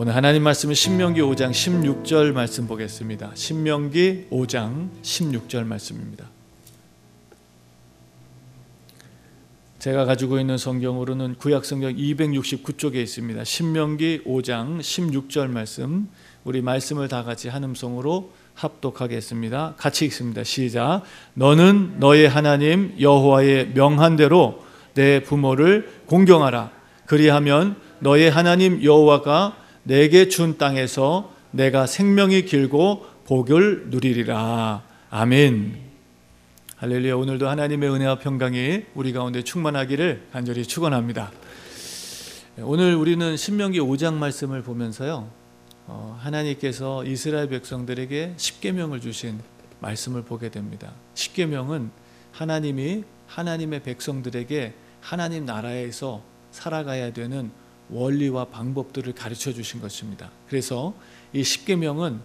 오늘 하나님 말씀은 신명기 5장 16절 말씀 보겠습니다. 신명기 5장 16절 말씀입니다. 제가 가지고 있는 성경으로는 구약 성경 269쪽에 있습니다. 신명기 5장 16절 말씀. 우리 말씀을 다 같이 한 음성으로 합독하겠습니다. 같이 읽습니다. 시작. 너는 너의 하나님 여호와의 명한 대로 내 부모를 공경하라. 그리하면 너의 하나님 여호와가 내게 준 땅에서 내가 생명이 길고 복을 누리리라. 아멘. 할렐루야. 오늘도 하나님의 은혜와 평강이 우리 가운데 충만하기를 간절히 축원합니다. 오늘 우리는 신명기 5장 말씀을 보면서요. 어, 하나님께서 이스라엘 백성들에게 십계명을 주신 말씀을 보게 됩니다. 십계명은 하나님이 하나님의 백성들에게 하나님 나라에서 살아가야 되는 원리와 방법들을 가르쳐 주신 것입니다. 그래서 이 십계명은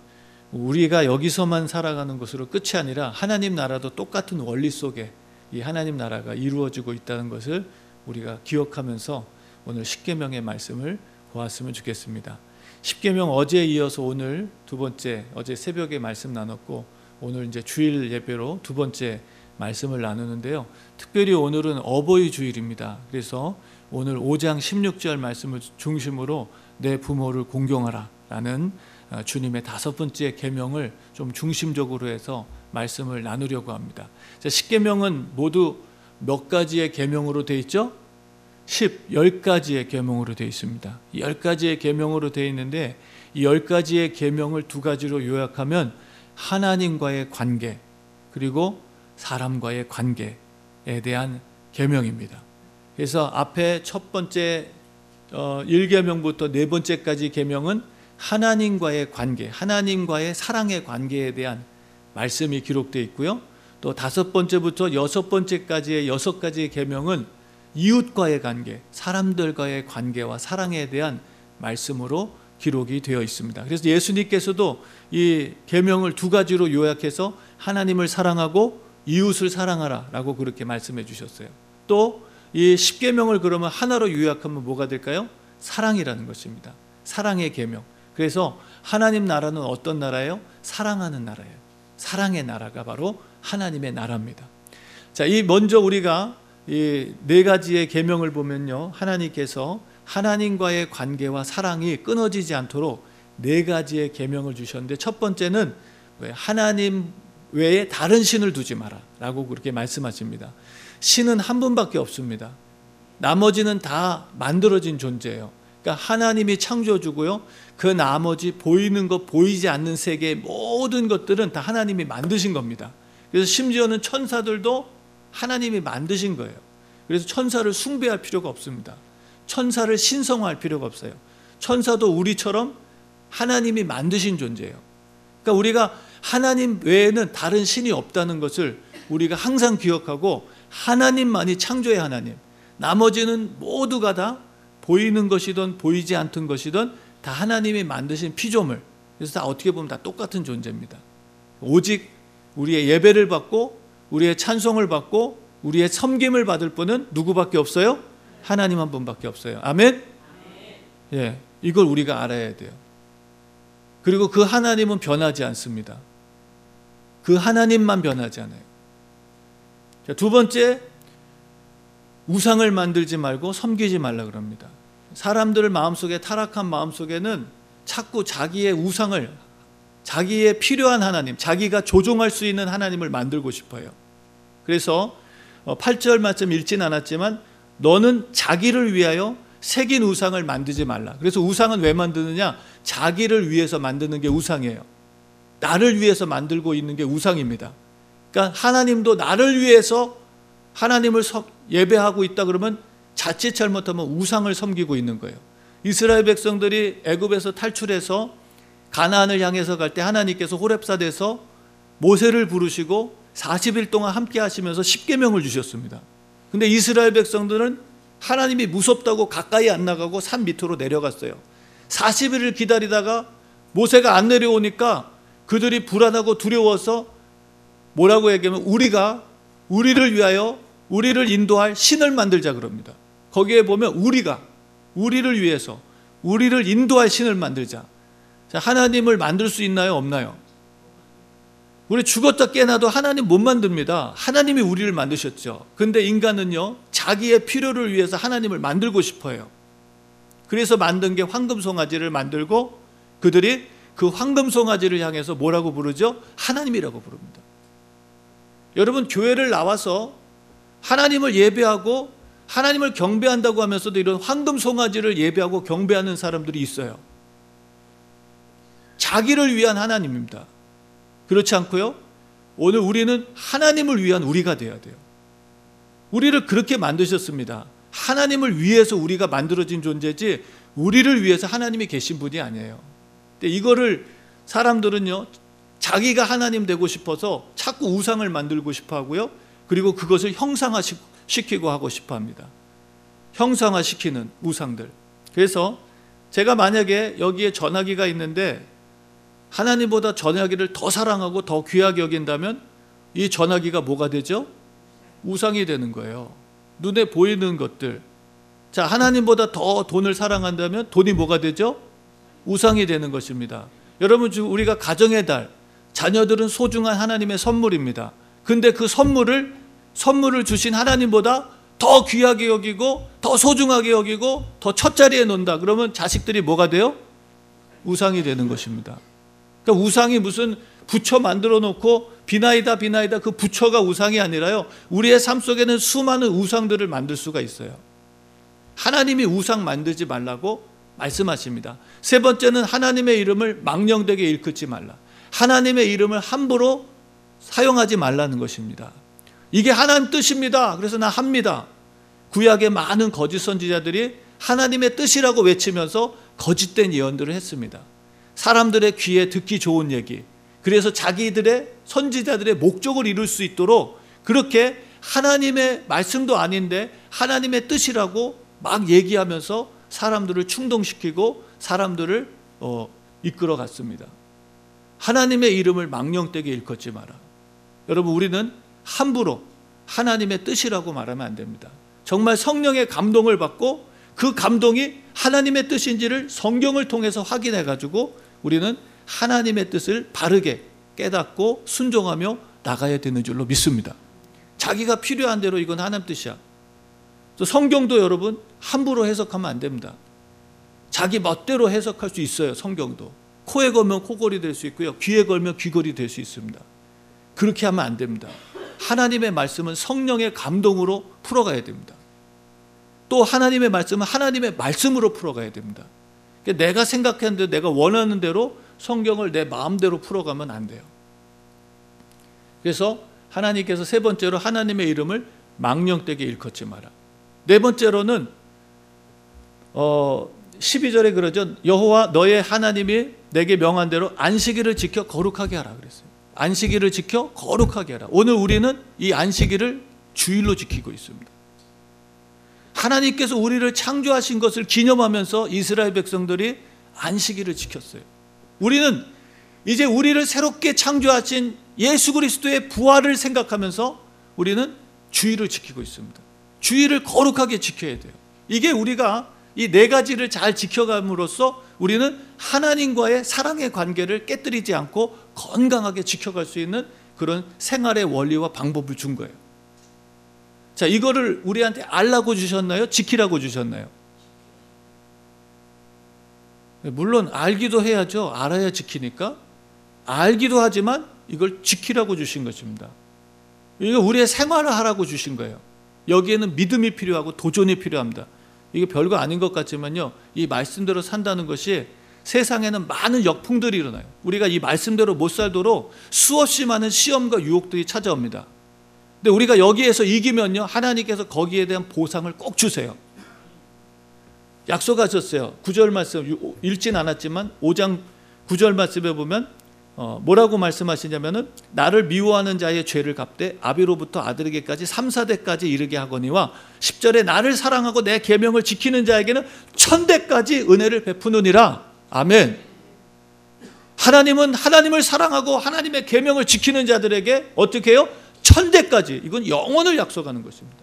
우리가 여기서만 살아가는 것으로 끝이 아니라 하나님 나라도 똑같은 원리 속에 이 하나님 나라가 이루어지고 있다는 것을 우리가 기억하면서 오늘 십계명의 말씀을 보았으면 좋겠습니다. 십계명 어제 이어서 오늘 두 번째 어제 새벽에 말씀 나눴고 오늘 이제 주일 예배로 두 번째 말씀을 나누는데요. 특별히 오늘은 어버이 주일입니다. 그래서 오늘 5장 16절 말씀을 중심으로 내 부모를 공경하라라는 어, 주님의 다섯 번째 계명을 좀 중심적으로 해서 말씀을 나누려고 합니다. 십계명은 모두 몇 가지의 계명으로 되어 있죠? 10, 10가지의 계명으로 되어 있습니다. 10가지의 계명으로 되어 있는데 이 10가지의 계명을 두 가지로 요약하면 하나님과의 관계 그리고 사람과의 관계에 대한 계명입니다. 그래서 앞에 첫 번째 1계명부터 어, 네 번째까지 계명은 하나님과의 관계, 하나님과의 사랑의 관계에 대한 말씀이 기록되어 있고요. 또 다섯 번째부터 여섯 번째까지의 여섯 가지의 계명은 이웃과의 관계, 사람들과의 관계와 사랑에 대한 말씀으로 기록이 되어 있습니다. 그래서 예수님께서도 이 계명을 두 가지로 요약해서 하나님을 사랑하고 이웃을 사랑하라라고 그렇게 말씀해 주셨어요. 또 이 십계명을 그러면 하나로 요약하면 뭐가 될까요? 사랑이라는 것입니다. 사랑의 계명. 그래서 하나님 나라는 어떤 나라예요? 사랑하는 나라예요. 사랑의 나라가 바로 하나님의 나라입니다. 자, 이 먼저 우리가 이 네 가지의 계명을 보면요. 하나님께서 하나님과의 관계와 사랑이 끊어지지 않도록 네 가지의 계명을 주셨는데 첫 번째는 하나님 외에 다른 신을 두지 마라라고 그렇게 말씀하십니다. 신은 한 분밖에 없습니다. 나머지는 다 만들어진 존재예요. 그러니까 하나님이 창조주고요. 그 나머지 보이는 것, 보이지 않는 세계 모든 것들은 다 하나님이 만드신 겁니다. 그래서 심지어는 천사들도 하나님이 만드신 거예요. 그래서 천사를 숭배할 필요가 없습니다. 천사를 신성화할 필요가 없어요. 천사도 우리처럼 하나님이 만드신 존재예요. 그러니까 우리가 하나님 외에는 다른 신이 없다는 것을 우리가 항상 기억하고 하나님만이 창조의 하나님, 나머지는 모두가 다 보이는 것이든 보이지 않던 것이든 다 하나님이 만드신 피조물. 그래서 다 어떻게 보면 다 똑같은 존재입니다. 오직 우리의 예배를 받고 우리의 찬송을 받고 우리의 섬김을 받을 분은 누구밖에 없어요? 하나님 한 분밖에 없어요. 아멘. 예, 이걸 우리가 알아야 돼요. 그리고 그 하나님은 변하지 않습니다. 그 하나님만 변하지 않아요. 두 번째, 우상을 만들지 말고 섬기지 말라 그럽니다. 사람들 마음속에 타락한 마음속에는 자꾸 자기의 우상을 자기의 필요한 하나님, 자기가 조종할 수 있는 하나님을 만들고 싶어요. 그래서 8절 어, 말씀 읽진 않았지만 너는 자기를 위하여 새긴 우상을 만들지 말라. 그래서 우상은 왜 만드느냐? 자기를 위해서 만드는 게 우상이에요. 나를 위해서 만들고 있는 게 우상입니다. 그러니까 하나님도 나를 위해서 하나님을 예배하고 있다 그러면 자칫 잘못하면 우상을 섬기고 있는 거예요. 이스라엘 백성들이 애굽에서 탈출해서 가나안을 향해서 갈 때 하나님께서 호렙사에서 모세를 부르시고 40일 동안 함께 하시면서 십계명을 주셨습니다. 근데 이스라엘 백성들은 하나님이 무섭다고 가까이 안 나가고 산 밑으로 내려갔어요. 40일을 기다리다가 모세가 안 내려오니까 그들이 불안하고 두려워서 뭐라고 얘기하면 우리가 우리를 위하여 우리를 인도할 신을 만들자 그럽니다. 거기에 보면 우리가 우리를 위해서 우리를 인도할 신을 만들자. 자, 하나님을 만들 수 있나요? 없나요? 우리 죽었다 깨나도 하나님 못 만듭니다. 하나님이 우리를 만드셨죠. 근데 인간은요, 자기의 필요를 위해서 하나님을 만들고 싶어요. 그래서 만든 게 황금 송아지를 만들고 그들이 그 황금 송아지를 향해서 뭐라고 부르죠? 하나님이라고 부릅니다. 여러분, 교회를 나와서 하나님을 예배하고 하나님을 경배한다고 하면서도 이런 황금 송아지를 예배하고 경배하는 사람들이 있어요. 자기를 위한 하나님입니다. 그렇지 않고요. 오늘 우리는 하나님을 위한 우리가 되어야 돼요. 우리를 그렇게 만드셨습니다. 하나님을 위해서 우리가 만들어진 존재지 우리를 위해서 하나님이 계신 분이 아니에요. 근데 이거를 사람들은요. 자기가 하나님 되고 싶어서 자꾸 우상을 만들고 싶어 하고요. 그리고 그것을 형상화시키고 하고 싶어 합니다. 형상화시키는 우상들. 그래서 제가 만약에 여기에 전화기가 있는데 하나님보다 전화기를 더 사랑하고 더 귀하게 여긴다면 이 전화기가 뭐가 되죠? 우상이 되는 거예요. 눈에 보이는 것들. 자, 하나님보다 더 돈을 사랑한다면 돈이 뭐가 되죠? 우상이 되는 것입니다. 여러분, 우리가 가정의 달, 자녀들은 소중한 하나님의 선물입니다. 근데 그 선물을, 선물을 주신 하나님보다 더 귀하게 여기고, 더 소중하게 여기고, 더 첫자리에 놓는다. 그러면 자식들이 뭐가 돼요? 우상이 되는 것입니다. 그러니까 우상이 무슨 부처 만들어 놓고 비나이다 비나이다 그 부처가 우상이 아니라요. 우리의 삶 속에는 수많은 우상들을 만들 수가 있어요. 하나님이 우상 만들지 말라고 말씀하십니다. 세 번째는 하나님의 이름을 망령되게 일컫지 말라. 하나님의 이름을 함부로 사용하지 말라는 것입니다. 이게 하나님 뜻입니다. 그래서 나 합니다. 구약의 많은 거짓 선지자들이 하나님의 뜻이라고 외치면서 거짓된 예언들을 했습니다. 사람들의 귀에 듣기 좋은 얘기. 그래서 자기들의 선지자들의 목적을 이룰 수 있도록 그렇게 하나님의 말씀도 아닌데 하나님의 뜻이라고 막 얘기하면서 사람들을 충동시키고 사람들을 어, 이끌어 갔습니다. 하나님의 이름을 망령되게 일컫지 마라. 여러분 우리는 함부로 하나님의 뜻이라고 말하면 안 됩니다. 정말 성령의 감동을 받고 그 감동이 하나님의 뜻인지를 성경을 통해서 확인해 가지고 우리는 하나님의 뜻을 바르게 깨닫고 순종하며 나가야 되는 줄로 믿습니다. 자기가 필요한 대로 이건 하나님 뜻이야. 성경도 여러분 함부로 해석하면 안 됩니다. 자기 멋대로 해석할 수 있어요. 성경도 코에 걸면 코걸이 될 수 있고요. 귀에 걸면 귀걸이 될 수 있습니다. 그렇게 하면 안 됩니다. 하나님의 말씀은 성령의 감동으로 풀어가야 됩니다. 또 하나님의 말씀은 하나님의 말씀으로 풀어가야 됩니다. 그러니까 내가 생각했는데 내가 원하는 대로 성경을 내 마음대로 풀어가면 안 돼요. 그래서 하나님께서 세 번째로 하나님의 이름을 망령되게 일컫지 마라. 네 번째로는 어 12절에 그러죠. 여호와 너의 하나님이 내게 명한 대로 안식일을 지켜 거룩하게 하라 그랬어요. 안식일을 지켜 거룩하게 하라. 오늘 우리는 이 안식일을 주일로 지키고 있습니다. 하나님께서 우리를 창조하신 것을 기념하면서 이스라엘 백성들이 안식일을 지켰어요. 우리는 이제 우리를 새롭게 창조하신 예수 그리스도의 부활을 생각하면서 우리는 주의를 지키고 있습니다. 주의를 거룩하게 지켜야 돼요. 이게 우리가 이 네 가지를 잘 지켜감으로써 우리는 하나님과의 사랑의 관계를 깨뜨리지 않고 건강하게 지켜갈 수 있는 그런 생활의 원리와 방법을 준 거예요. 자, 이거를 우리한테 알라고 주셨나요? 지키라고 주셨나요? 물론 알기도 해야죠. 알아야 지키니까. 알기도 하지만 이걸 지키라고 주신 것입니다. 이거 우리의 생활을 하라고 주신 거예요. 여기에는 믿음이 필요하고 도전이 필요합니다. 이게 별거 아닌 것 같지만요. 이 말씀대로 산다는 것이 세상에는 많은 역풍들이 일어나요. 우리가 이 말씀대로 못 살도록 수없이 많은 시험과 유혹들이 찾아옵니다. 근데 우리가 여기에서 이기면요. 하나님께서 거기에 대한 보상을 꼭 주세요. 약속하셨어요. 9절 말씀 읽진 않았지만 5장 9절 말씀에 보면 어, 뭐라고 말씀하시냐면은 나를 미워하는 자의 죄를 갚되 아비로부터 아들에게까지 3, 4대까지 이르게 하거니와 10절에 나를 사랑하고 내 계명을 지키는 자에게는 천대까지 은혜를 베푸느니라. 아멘. 하나님은 하나님을 사랑하고 하나님의 계명을 지키는 자들에게 어떻게 해요? 천대까지 이건 영원을 약속하는 것입니다.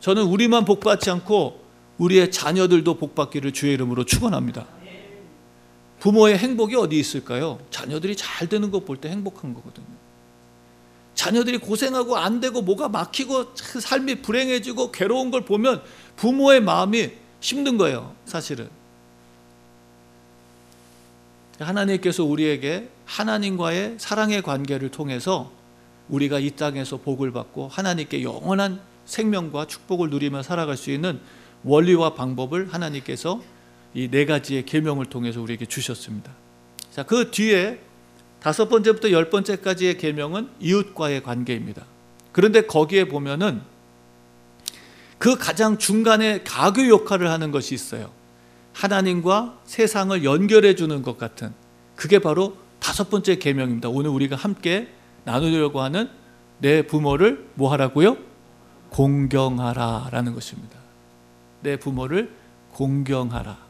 저는 우리만 복받지 않고 우리의 자녀들도 복받기를 주의 이름으로 축원합니다. 부모의 행복이 어디 있을까요? 자녀들이 잘 되는 것볼때 행복한 거거든요. 자녀들이 고생하고 안 되고 뭐가 막히고 삶이 불행해지고 괴로운 걸 보면 부모의 마음이 힘든 거예요, 사실은. 하나님께서 우리에게 하나님과의 사랑의 관계를 통해서 우리가 이 땅에서 복을 받고 하나님께 영원한 생명과 축복을 누리며 살아갈 수 있는 원리와 방법을 하나님께서 이 네 가지의 계명을 통해서 우리에게 주셨습니다. 자, 그 뒤에 다섯 번째부터 열 번째까지의 계명은 이웃과의 관계입니다. 그런데 거기에 보면은 그 가장 중간에 가교 역할을 하는 것이 있어요. 하나님과 세상을 연결해 주는 것 같은 그게 바로 다섯 번째 계명입니다. 오늘 우리가 함께 나누려고 하는 내 부모를 뭐 하라고요? 공경하라라는 것입니다. 내 부모를 공경하라.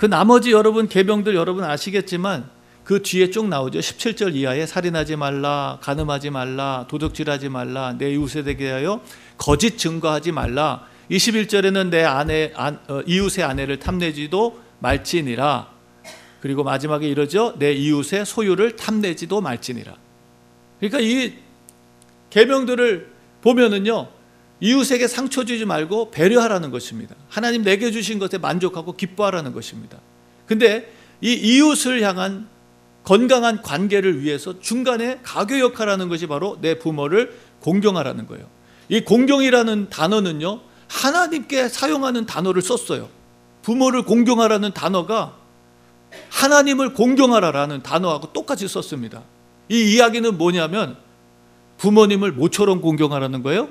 그 나머지 여러분 계명들 여러분 아시겠지만 그 뒤에 쭉 나오죠. 17절 이하에 살인하지 말라, 간음하지 말라, 도둑질하지 말라, 내 이웃에 대하여 거짓 증거하지 말라. 21절에는 내 아내 어, 이웃의 아내를 탐내지도 말지니라. 그리고 마지막에 이러죠. 내 이웃의 소유를 탐내지도 말지니라. 그러니까 이 계명들을 보면은요. 이웃에게 상처 주지 말고 배려하라는 것입니다. 하나님 내게 주신 것에 만족하고 기뻐하라는 것입니다. 근데 이 이웃을 향한 건강한 관계를 위해서 중간에 가교 역할하는 것이 바로 내 부모를 공경하라는 거예요. 이 공경이라는 단어는요. 하나님께 사용하는 단어를 썼어요. 부모를 공경하라는 단어가 하나님을 공경하라라는 단어하고 똑같이 썼습니다. 이 이야기는 뭐냐면 부모님을 모처럼 공경하라는 거예요.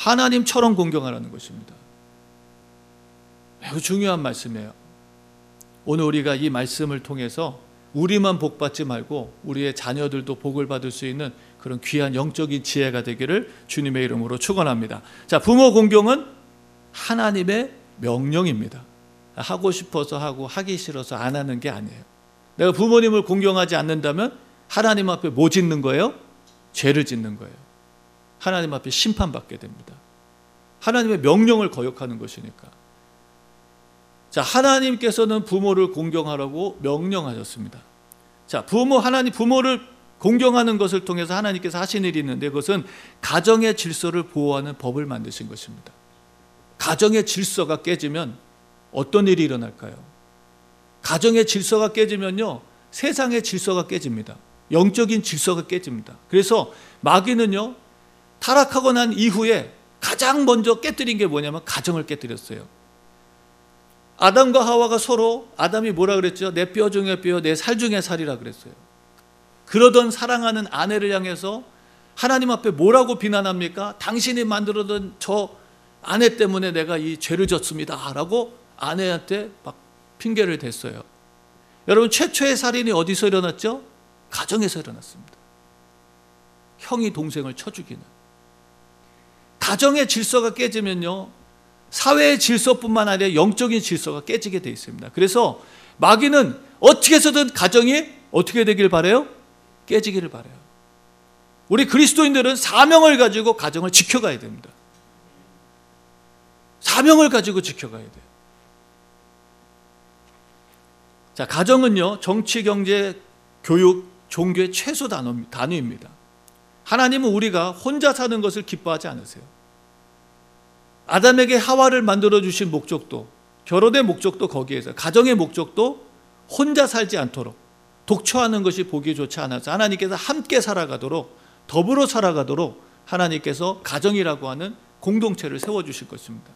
하나님처럼 공경하라는 것입니다. 매우 중요한 말씀이에요. 오늘 우리가 이 말씀을 통해서 우리만 복 받지 말고 우리의 자녀들도 복을 받을 수 있는 그런 귀한 영적인 지혜가 되기를 주님의 이름으로 축원합니다. 자, 부모 공경은 하나님의 명령입니다. 하고 싶어서 하고 하기 싫어서 안 하는 게 아니에요. 내가 부모님을 공경하지 않는다면 하나님 앞에 뭐 짓는 거예요? 죄를 짓는 거예요. 하나님 앞에 심판받게 됩니다. 하나님의 명령을 거역하는 것이니까. 자, 하나님께서는 부모를 공경하라고 명령하셨습니다. 자, 부모 하나님 부모를 공경하는 것을 통해서 하나님께서 하신 일이 있는데 그것은 가정의 질서를 보호하는 법을 만드신 것입니다. 가정의 질서가 깨지면 어떤 일이 일어날까요? 가정의 질서가 깨지면요. 세상의 질서가 깨집니다. 영적인 질서가 깨집니다. 그래서 마귀는요. 타락하고 난 이후에 가장 먼저 깨뜨린 게 뭐냐면 가정을 깨뜨렸어요. 아담과 하와가 서로 아담이 뭐라 그랬죠? 내 뼈 중에 뼈, 내 살 중에 살이라 그랬어요. 그러던 사랑하는 아내를 향해서 하나님 앞에 뭐라고 비난합니까? 당신이 만들어둔 저 아내 때문에 내가 이 죄를 졌습니다. 라고 아내한테 막 핑계를 댔어요. 여러분, 최초의 살인이 어디서 일어났죠? 가정에서 일어났습니다. 형이 동생을 쳐 죽이는. 가정의 질서가 깨지면요. 사회의 질서뿐만 아니라 영적인 질서가 깨지게 되어 있습니다. 그래서 마귀는 어떻게 해서든 가정이 어떻게 되길 바래요? 깨지기를 바래요. 우리 그리스도인들은 사명을 가지고 가정을 지켜가야 됩니다. 사명을 가지고 지켜가야 돼요. 자, 가정은요, 정치, 경제, 교육, 종교의 최소 단어, 단위입니다. 하나님은 우리가 혼자 사는 것을 기뻐하지 않으세요. 아담에게 하와를 만들어 주신 목적도 결혼의 목적도 거기에서 가정의 목적도 혼자 살지 않도록 독처하는 것이 보기 좋지 않아서 하나님께서 함께 살아가도록 더불어 살아가도록 하나님께서 가정이라고 하는 공동체를 세워 주실 것입니다.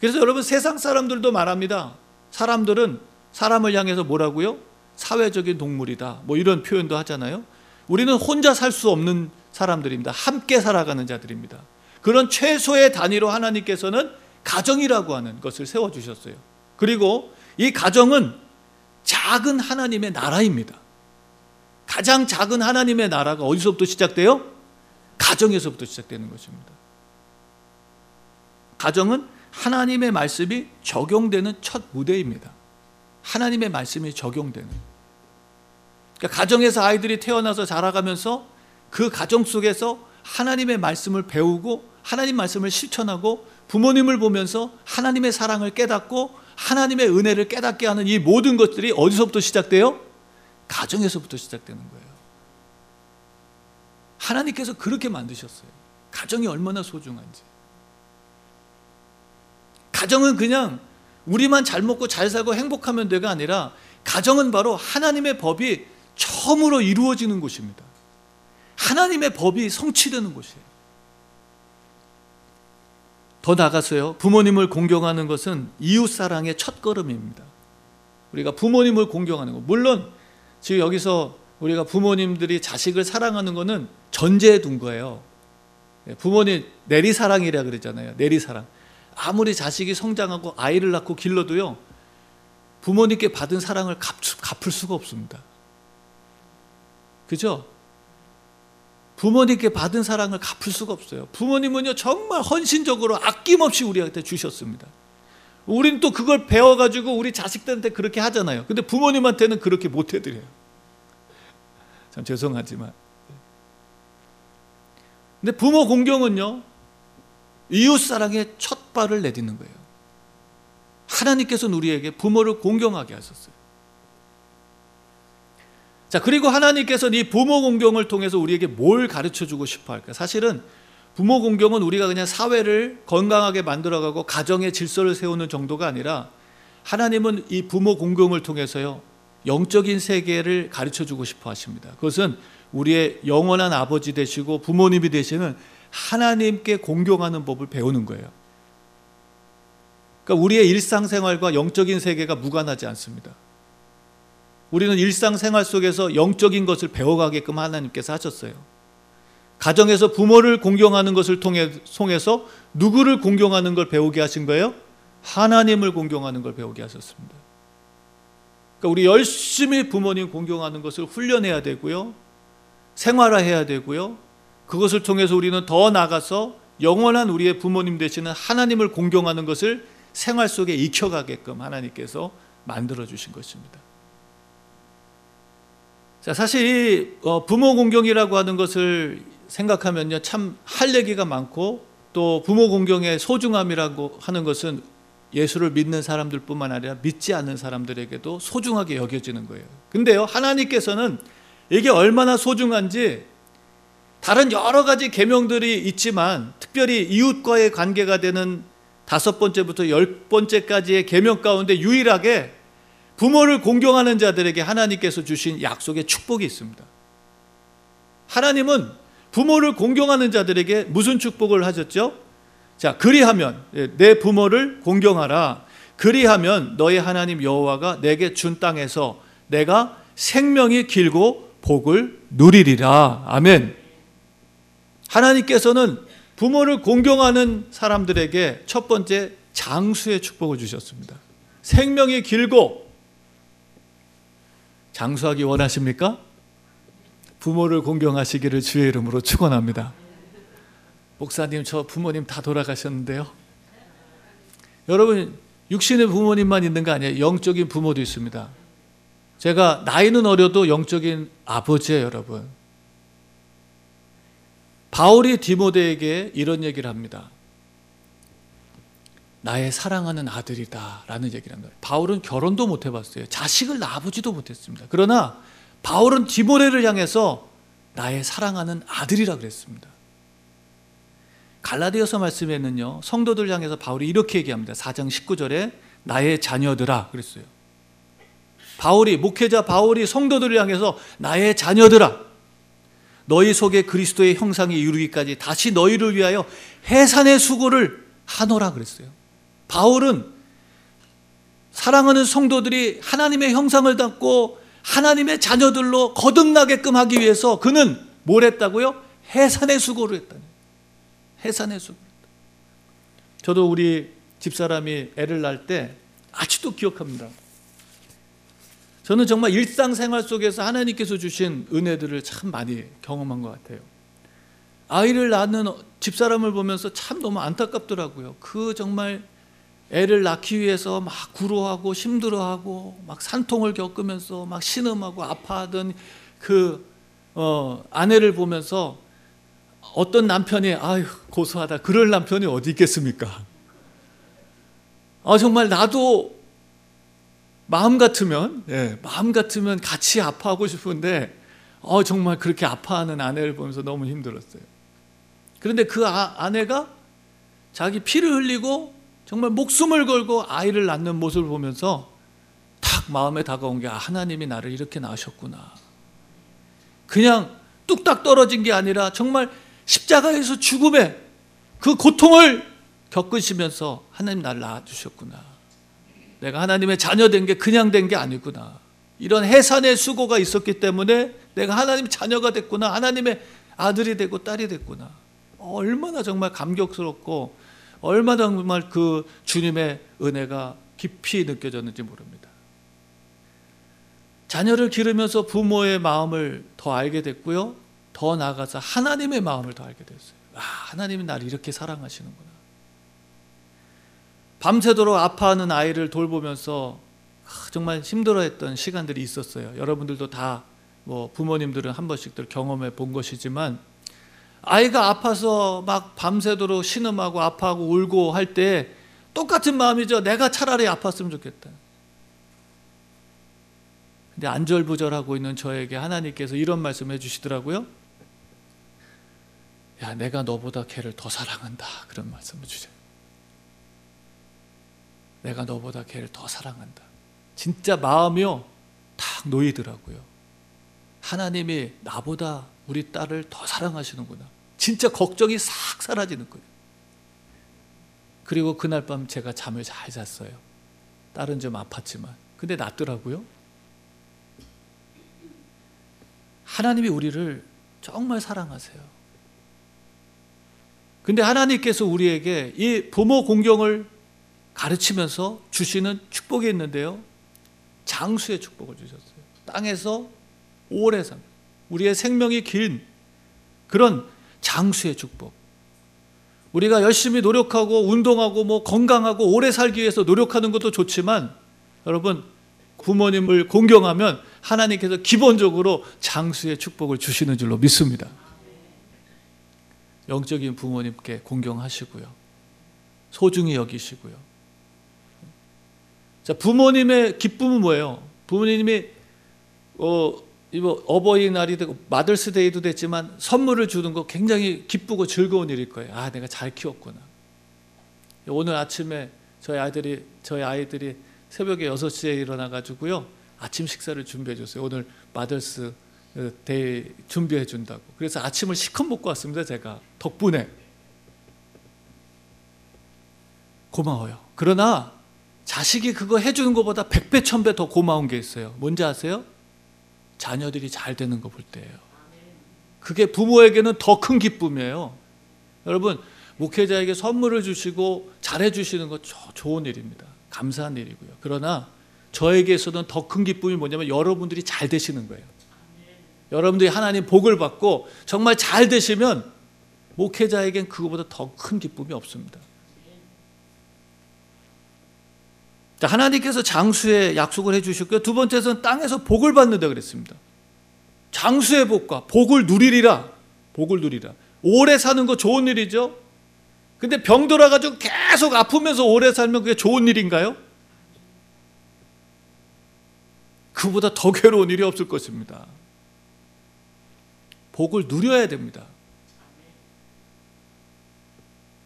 그래서 여러분 세상 사람들도 말합니다. 사람들은 사람을 향해서 뭐라고요? 사회적인 동물이다. 뭐 이런 표현도 하잖아요. 우리는 혼자 살 수 없는 사람들입니다. 함께 살아가는 자들입니다. 그런 최소의 단위로 하나님께서는 가정이라고 하는 것을 세워 주셨어요. 그리고 이 가정은 작은 하나님의 나라입니다. 가장 작은 하나님의 나라가 어디서부터 시작돼요? 가정에서부터 시작되는 것입니다. 가정은 하나님의 말씀이 적용되는 첫 무대입니다. 하나님의 말씀이 적용되는. 그러니까 가정에서 아이들이 태어나서 자라가면서 그 가정 속에서 하나님의 말씀을 배우고 하나님 말씀을 실천하고 부모님을 보면서 하나님의 사랑을 깨닫고 하나님의 은혜를 깨닫게 하는 이 모든 것들이 어디서부터 시작돼요? 가정에서부터 시작되는 거예요. 하나님께서 그렇게 만드셨어요. 가정이 얼마나 소중한지. 가정은 그냥 우리만 잘 먹고 잘 살고 행복하면 돼가 아니라 가정은 바로 하나님의 법이 처음으로 이루어지는 곳입니다. 하나님의 법이 성취되는 곳이에요. 더 나가서요. 부모님을 공경하는 것은 이웃 사랑의 첫 걸음입니다. 우리가 부모님을 공경하는 것. 물론 지금 여기서 우리가 부모님들이 자식을 사랑하는 것은 전제에 둔 거예요. 예, 부모님 내리사랑이라 그러잖아요. 내리사랑. 아무리 자식이 성장하고 아이를 낳고 길러도요. 부모님께 받은 사랑을 갚을 수가 없습니다. 그죠? 부모님께 받은 사랑을 갚을 수가 없어요. 부모님은요, 정말 헌신적으로 아낌없이 우리한테 주셨습니다. 우리는 또 그걸 배워가지고 우리 자식들한테 그렇게 하잖아요. 근데 부모님한테는 그렇게 못 해드려요. 참 죄송하지만. 근데 부모 공경은요, 이웃 사랑의 첫 발을 내딛는 거예요. 하나님께서는 우리에게 부모를 공경하게 하셨어요. 자, 그리고 하나님께서는 이 부모 공경을 통해서 우리에게 뭘 가르쳐 주고 싶어 할까? 사실은 부모 공경은 우리가 그냥 사회를 건강하게 만들어가고 가정의 질서를 세우는 정도가 아니라 하나님은 이 부모 공경을 통해서요, 영적인 세계를 가르쳐 주고 싶어 하십니다. 그것은 우리의 영원한 아버지 되시고 부모님이 되시는 하나님께 공경하는 법을 배우는 거예요. 그러니까 우리의 일상생활과 영적인 세계가 무관하지 않습니다. 우리는 일상생활 속에서 영적인 것을 배워가게끔 하나님께서 하셨어요. 가정에서 부모를 공경하는 것을 통해, 통해서 누구를 공경하는 걸 배우게 하신 거예요? 하나님을 공경하는 걸 배우게 하셨습니다. 그러니까 우리 열심히 부모님 공경하는 것을 훈련해야 되고요. 생활화해야 되고요. 그것을 통해서 우리는 더 나가서 영원한 우리의 부모님 되시는 하나님을 공경하는 것을 생활 속에 익혀가게끔 하나님께서 만들어 주신 것입니다. 자, 사실 어, 부모 공경이라고 하는 것을 생각하면요, 참 할 얘기가 많고 또 부모 공경의 소중함이라고 하는 것은 예수를 믿는 사람들뿐만 아니라 믿지 않는 사람들에게도 소중하게 여겨지는 거예요. 근데요, 하나님께서는 이게 얼마나 소중한지 다른 여러 가지 계명들이 있지만 특별히 이웃과의 관계가 되는 다섯 번째부터 열 번째까지의 계명 가운데 유일하게 부모를 공경하는 자들에게 하나님께서 주신 약속의 축복이 있습니다. 하나님은 부모를 공경하는 자들에게 무슨 축복을 하셨죠? 자, 그리하면 예, 내 부모를 공경하라. 그리하면 너의 하나님 여호와가 내게 준 땅에서 내가 생명이 길고 복을 누리리라. 아멘. 하나님께서는 부모를 공경하는 사람들에게 첫 번째 장수의 축복을 주셨습니다. 생명이 길고 장수하기 원하십니까? 부모를 공경하시기를 주의 이름으로 축원합니다. 목사님 저 부모님 다 돌아가셨는데요. 여러분 육신의 부모님만 있는 거 아니에요. 영적인 부모도 있습니다. 제가 나이는 어려도 영적인 아버지예요, 여러분. 바울이 디모데에게 이런 얘기를 합니다. 나의 사랑하는 아들이다 라는 얘기를 합니다. 바울은 결혼도 못 해봤어요. 자식을 낳아보지도 못했습니다. 그러나 바울은 디모레를 향해서 나의 사랑하는 아들이라 그랬습니다. 갈라디아서 말씀에는요. 성도들 향해서 바울이 이렇게 얘기합니다. 4장 19절에 나의 자녀들아 그랬어요. 바울이 목회자 바울이 성도들을 향해서 나의 자녀들아 너희 속에 그리스도의 형상이 이루기까지 다시 너희를 위하여 해산의 수고를 하노라 그랬어요. 바울은 사랑하는 성도들이 하나님의 형상을 담고 하나님의 자녀들로 거듭나게끔 하기 위해서 그는 뭘 했다고요? 해산의 수고를 했다. 해산의 수고. 저도 우리 집사람이 애를 낳을 때 아직도 기억합니다. 저는 정말 일상생활 속에서 하나님께서 주신 은혜들을 참 많이 경험한 것 같아요. 아이를 낳는 집사람을 보면서 참 너무 안타깝더라고요. 그 정말 애를 낳기 위해서 막 구로하고 힘들어하고 막 산통을 겪으면서 막 신음하고 아파하던 그 어, 아내를 보면서 어떤 남편이 아유 고소하다 그럴 남편이 어디 있겠습니까? 아, 정말 나도 마음 같으면, 예, 마음 같으면 같이 아파하고 싶은데, 어, 정말 그렇게 아파하는 아내를 보면서 너무 힘들었어요. 그런데 그 아, 아내가 자기 피를 흘리고 정말 목숨을 걸고 아이를 낳는 모습을 보면서 탁 마음에 다가온 게 아, 하나님이 나를 이렇게 낳으셨구나. 그냥 뚝딱 떨어진 게 아니라 정말 십자가에서 죽음의 그 고통을 겪으시면서 하나님 나를 낳아주셨구나. 내가 하나님의 자녀 된 게 그냥 된 게 아니구나. 이런 해산의 수고가 있었기 때문에 내가 하나님 자녀가 됐구나. 하나님의 아들이 되고 딸이 됐구나. 얼마나 정말 감격스럽고 얼마나 정말 그 주님의 은혜가 깊이 느껴졌는지 모릅니다. 자녀를 기르면서 부모의 마음을 더 알게 됐고요. 더 나아가서 하나님의 마음을 더 알게 됐어요. 아, 하나님이 나를 이렇게 사랑하시는구나. 밤새도록 아파하는 아이를 돌보면서 정말 힘들어했던 시간들이 있었어요. 여러분들도 다 뭐 부모님들은 한 번씩들 경험해 본 것이지만 아이가 아파서 막 밤새도록 신음하고 아파하고 울고 할 때 똑같은 마음이죠. 내가 차라리 아팠으면 좋겠다. 근데 안절부절하고 있는 저에게 하나님께서 이런 말씀 해 주시더라고요. 야, 내가 너보다 걔를 더 사랑한다. 그런 말씀을 주세요. 내가 너보다 걔를 더 사랑한다. 진짜 마음이요. 탁 놓이더라고요. 하나님이 나보다 우리 딸을 더 사랑하시는구나. 진짜 걱정이 싹 사라지는 거예요. 그리고 그날 밤 제가 잠을 잘 잤어요. 딸은 좀 아팠지만. 근데 낫더라고요. 하나님이 우리를 정말 사랑하세요. 근데 하나님께서 우리에게 이 부모 공경을 가르치면서 주시는 축복이 있는데요. 장수의 축복을 주셨어요. 땅에서 오래 산 우리의 생명이 긴 그런 장수의 축복. 우리가 열심히 노력하고 운동하고 뭐 건강하고 오래 살기 위해서 노력하는 것도 좋지만 여러분 부모님을 공경하면 하나님께서 기본적으로 장수의 축복을 주시는 줄로 믿습니다. 영적인 부모님께 공경하시고요. 소중히 여기시고요. 자, 부모님의 기쁨은 뭐예요? 부모님이 어, 이거 어버이날이 되고 Mother's Day도 됐지만 선물을 주는 거 굉장히 기쁘고 즐거운 일일 거예요. 아, 내가 잘 키웠구나. 오늘 아침에 저희 아이들이 저희 아이들이 새벽에 6시에 일어나 가지고요. 아침 식사를 준비해 줬어요. 오늘 Mother's Day 준비해 준다고. 그래서 아침을 실컷 먹고 왔습니다, 제가. 덕분에. 고마워요. 그러나 자식이 그거 해 주는 것보다 백배 천배 더 고마운 게 있어요. 뭔지 아세요? 자녀들이 잘 되는 거 볼 때예요. 그게 부모에게는 더 큰 기쁨이에요. 여러분 목회자에게 선물을 주시고 잘해 주시는 거 좋은 일입니다. 감사한 일이고요. 그러나 저에게서는 더 큰 기쁨이 뭐냐면 여러분들이 잘 되시는 거예요. 여러분들이 하나님 복을 받고 정말 잘 되시면 목회자에겐 그거보다 더 큰 기쁨이 없습니다. 하나님께서 장수의 약속을 해 주셨고요. 두 번째는 땅에서 복을 받는다 그랬습니다. 장수의 복과 복을 누리리라. 복을 누리라. 오래 사는 거 좋은 일이죠. 근데 병 들어가지고 계속 아프면서 오래 살면 그게 좋은 일인가요? 그보다 더 괴로운 일이 없을 것입니다. 복을 누려야 됩니다.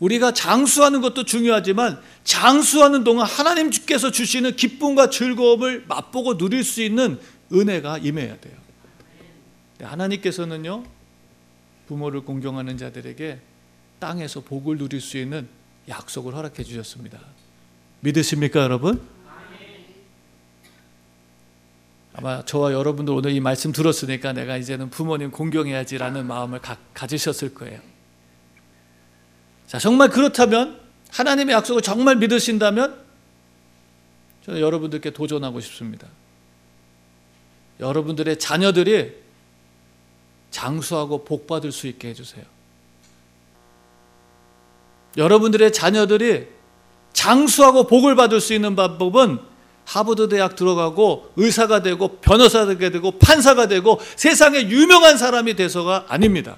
우리가 장수하는 것도 중요하지만 장수하는 동안 하나님께서 주시는 기쁨과 즐거움을 맛보고 누릴 수 있는 은혜가 임해야 돼요. 하나님께서는요 부모를 공경하는 자들에게 땅에서 복을 누릴 수 있는 약속을 허락해 주셨습니다. 믿으십니까, 여러분? 아마 저와 여러분들 오늘 이 말씀 들었으니까 내가 이제는 부모님 공경해야지라는 마음을 가, 가지셨을 거예요. 자, 정말 그렇다면 하나님의 약속을 정말 믿으신다면 저는 여러분들께 도전하고 싶습니다. 여러분들의 자녀들이 장수하고 복 받을 수 있게 해 주세요. 여러분들의 자녀들이 장수하고 복을 받을 수 있는 방법은 하버드 대학 들어가고 의사가 되고 변호사가 되고 판사가 되고 세상에 유명한 사람이 돼서가 아닙니다.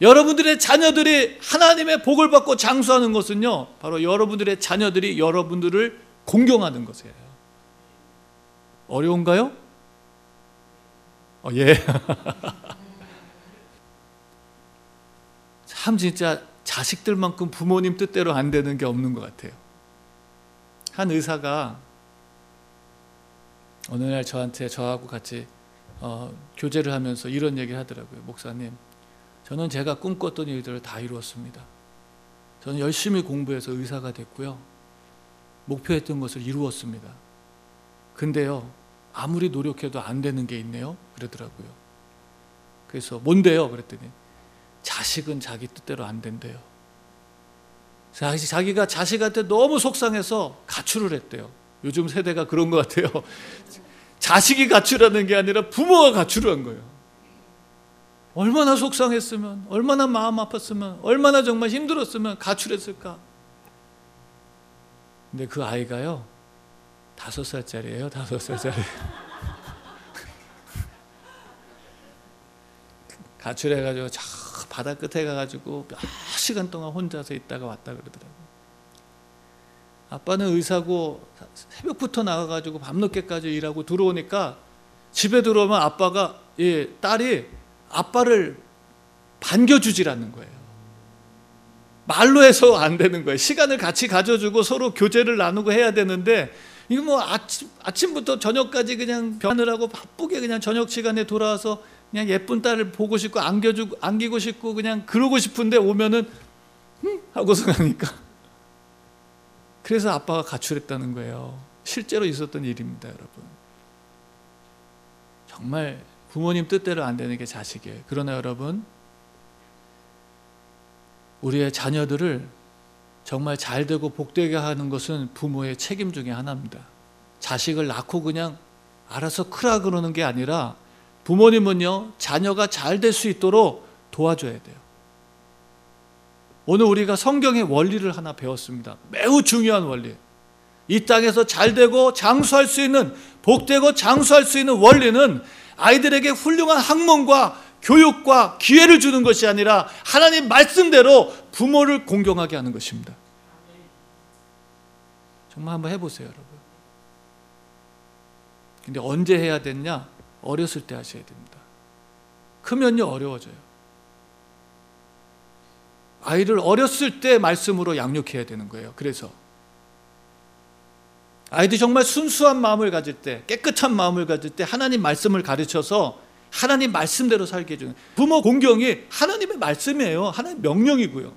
여러분들의 자녀들이 하나님의 복을 받고 장수하는 것은요, 바로 여러분들의 자녀들이 여러분들을 공경하는 것이에요. 어려운가요? 어, 예. 참 진짜 자식들만큼 부모님 뜻대로 안 되는 게 없는 것 같아요. 한 의사가 어느 날 저한테 저하고 같이 어, 교제를 하면서 이런 얘기를 하더라고요. 목사님, 저는 제가 꿈꿨던 일들을 다 이루었습니다. 저는 열심히 공부해서 의사가 됐고요. 목표했던 것을 이루었습니다. 근데요, 아무리 노력해도 안 되는 게 있네요. 그러더라고요. 그래서 뭔데요? 그랬더니 자식은 자기 뜻대로 안 된대요. 자기가 자식한테 너무 속상해서 가출을 했대요. 요즘 세대가 그런 것 같아요. 자식이 가출하는 게 아니라 부모가 가출을 한 거예요. 얼마나 속상했으면, 얼마나 마음 아팠으면, 얼마나 정말 힘들었으면 가출했을까. 근데 그 아이가요, 다섯 살짜리예요, 다섯 살짜리. 가출해가지고 저 바다 끝에 가가지고 몇 시간 동안 혼자서 있다가 왔다 그러더라고요. 아빠는 의사고 새벽부터 나가가지고 밤늦게까지 일하고 들어오니까 집에 들어오면 아빠가 예, 딸이 아빠를 반겨주질 않는 거예요. 말로 해서 안 되는 거예요. 시간을 같이 가져주고 서로 교제를 나누고 해야 되는데 이거 뭐 아침 아침부터 저녁까지 그냥 하고 바쁘게 그냥 저녁 시간에 돌아와서 그냥 예쁜 딸을 보고 싶고 안겨주고 안기고 싶고 그냥 그러고 싶은데 오면은 흠 하고서 가니까 그래서 아빠가 가출했다는 거예요. 실제로 있었던 일입니다, 여러분. 정말 부모님 뜻대로 안 되는 게 자식이에요. 그러나 여러분, 우리의 자녀들을 정말 잘 되고 복되게 하는 것은 부모의 책임 중에 하나입니다. 자식을 낳고 그냥 알아서 크라 그러는 게 아니라 부모님은요, 자녀가 잘 될 수 있도록 도와줘야 돼요. 오늘 우리가 성경의 원리를 하나 배웠습니다. 매우 중요한 원리. 이 땅에서 잘 되고 장수할 수 있는 복되고 장수할 수 있는 원리는 아이들에게 훌륭한 학문과 교육과 기회를 주는 것이 아니라 하나님 말씀대로 부모를 공경하게 하는 것입니다. 정말 한번 해보세요, 여러분. 근데 언제 해야 되냐? 어렸을 때 하셔야 됩니다. 크면요, 어려워져요. 아이를 어렸을 때 말씀으로 양육해야 되는 거예요. 그래서 아이들이 정말 순수한 마음을 가질 때, 깨끗한 마음을 가질 때 하나님 말씀을 가르쳐서 하나님 말씀대로 살게 해주는 부모 공경이 하나님의 말씀이에요. 하나님 명령이고요.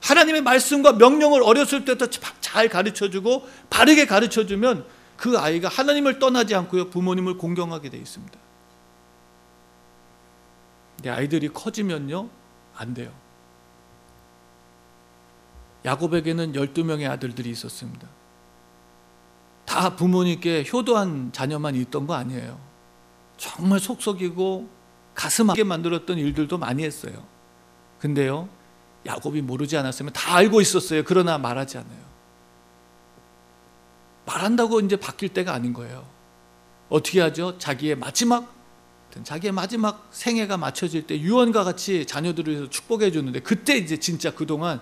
하나님의 말씀과 명령을 어렸을 때부터 잘 가르쳐주고 바르게 가르쳐주면 그 아이가 하나님을 떠나지 않고요. 부모님을 공경하게 되어 있습니다. 근데 아이들이 커지면요. 안 돼요. 야곱에게는 12명의 아들들이 있었습니다. 다 부모님께 효도한 자녀만 있던 거 아니에요. 정말 속썩이고 가슴 아프게 만들었던 일들도 많이 했어요. 근데요, 야곱이 모르지 않았으면 다 알고 있었어요. 그러나 말하지 않아요. 말한다고 이제 바뀔 때가 아닌 거예요. 어떻게 하죠? 자기의 마지막 자기의 마지막 생애가 맞춰질 때 유언과 같이 자녀들을 축복해 줬는데 그때 이제 진짜 그동안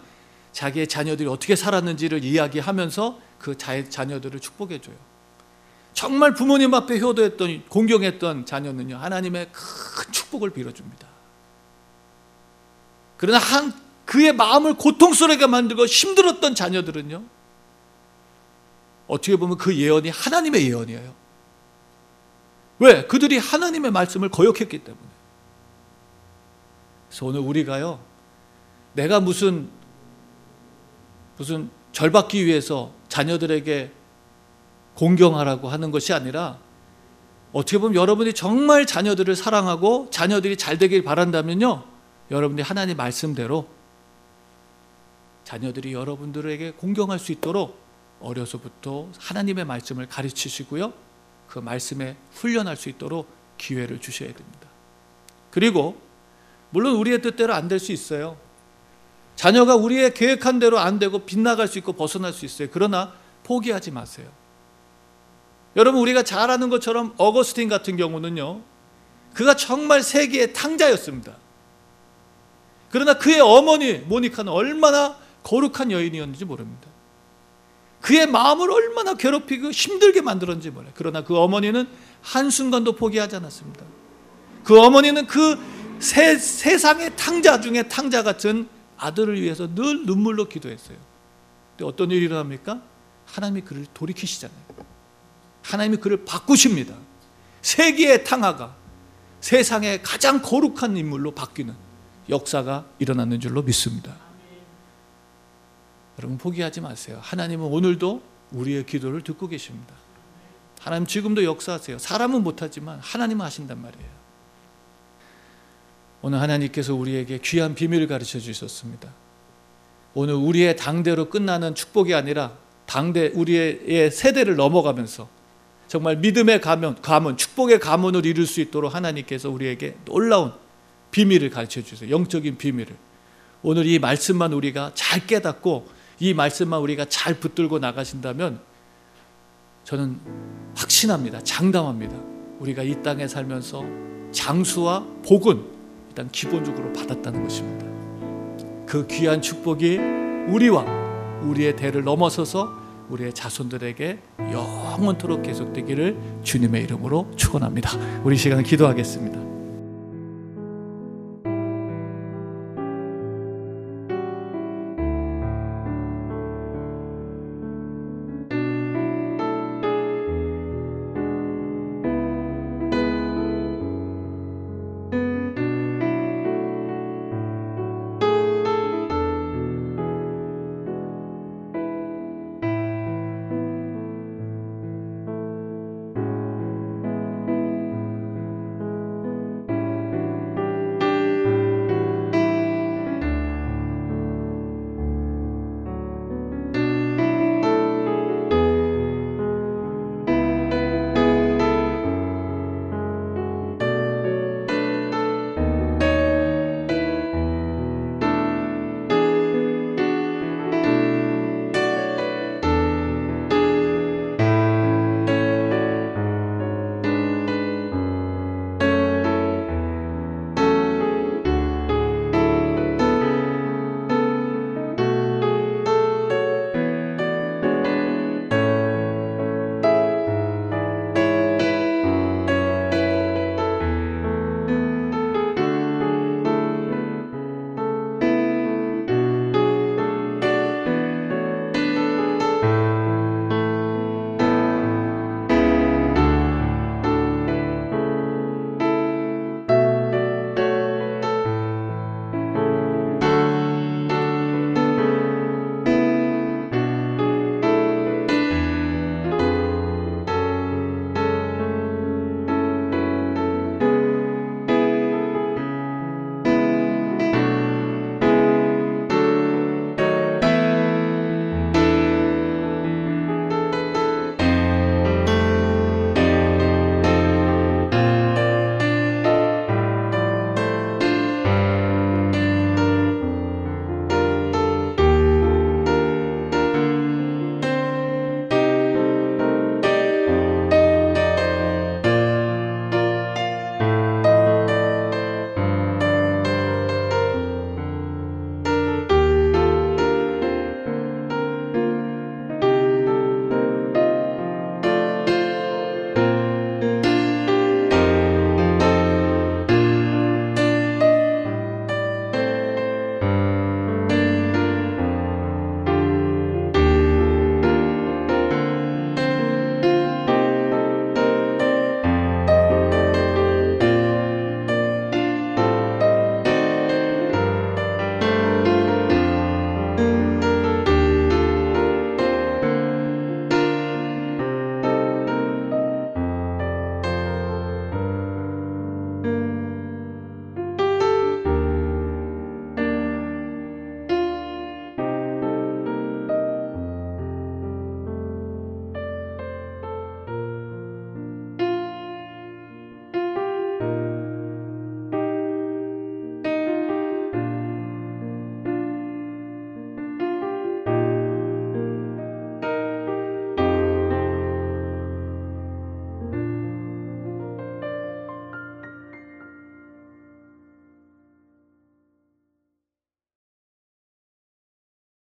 자기의 자녀들이 어떻게 살았는지를 이야기하면서 그 자녀들을 축복해 줘요. 정말 부모님 앞에 효도했던 공경했던 자녀는요 하나님의 큰 축복을 빌어줍니다. 그러나 한 그의 마음을 고통스럽게 만들고 힘들었던 자녀들은요 어떻게 보면 그 예언이 하나님의 예언이에요. 왜? 그들이 하나님의 말씀을 거역했기 때문에. 그래서 오늘 우리가요 내가 무슨 무슨 절 받기 위해서 자녀들에게 공경하라고 하는 것이 아니라 어떻게 보면 여러분이 정말 자녀들을 사랑하고 자녀들이 잘 되길 바란다면요. 여러분들이 하나님 말씀대로 자녀들이 여러분들에게 공경할 수 있도록 어려서부터 하나님의 말씀을 가르치시고요. 그 말씀에 훈련할 수 있도록 기회를 주셔야 됩니다. 그리고 물론 우리의 뜻대로 안 될 수 있어요. 자녀가 우리의 계획한 대로 안 되고 빗나갈 수 있고 벗어날 수 있어요. 그러나 포기하지 마세요. 여러분 우리가 잘 아는 것처럼 어거스틴 같은 경우는요. 그가 정말 세계의 탕자였습니다. 그러나 그의 어머니 모니카는 얼마나 거룩한 여인이었는지 모릅니다. 그의 마음을 얼마나 괴롭히고 힘들게 만들었는지 몰라요. 그러나 그 어머니는 한순간도 포기하지 않았습니다. 그 어머니는 그 세, 세상의 탕자 중에 탕자 같은 아들을 위해서 늘 눈물로 기도했어요. 근데 어떤 일이 일어납니까? 하나님이 그를 돌이키시잖아요. 하나님이 그를 바꾸십니다. 세계의 탕하가 세상의 가장 거룩한 인물로 바뀌는 역사가 일어났는 줄로 믿습니다. 여러분 포기하지 마세요. 하나님은 오늘도 우리의 기도를 듣고 계십니다. 하나님 지금도 역사하세요. 사람은 못하지만 하나님은 하신단 말이에요. 오늘 하나님께서 우리에게 귀한 비밀을 가르쳐 주셨습니다. 오늘 우리의 당대로 끝나는 축복이 아니라 당대 우리의 세대를 넘어가면서 정말 믿음의 가문, 가문, 축복의 가문을 이룰 수 있도록 하나님께서 우리에게 놀라운 비밀을 가르쳐 주세요. 영적인 비밀을. 오늘 이 말씀만 우리가 잘 깨닫고 이 말씀만 우리가 잘 붙들고 나가신다면 저는 확신합니다. 장담합니다. 우리가 이 땅에 살면서 장수와 복은 일단 기본적으로 받았다는 것입니다. 그 귀한 축복이 우리와 우리의 대를 넘어서서 우리의 자손들에게 영원토록 계속되기를 주님의 이름으로 축원합니다. 우리 시간을 기도하겠습니다.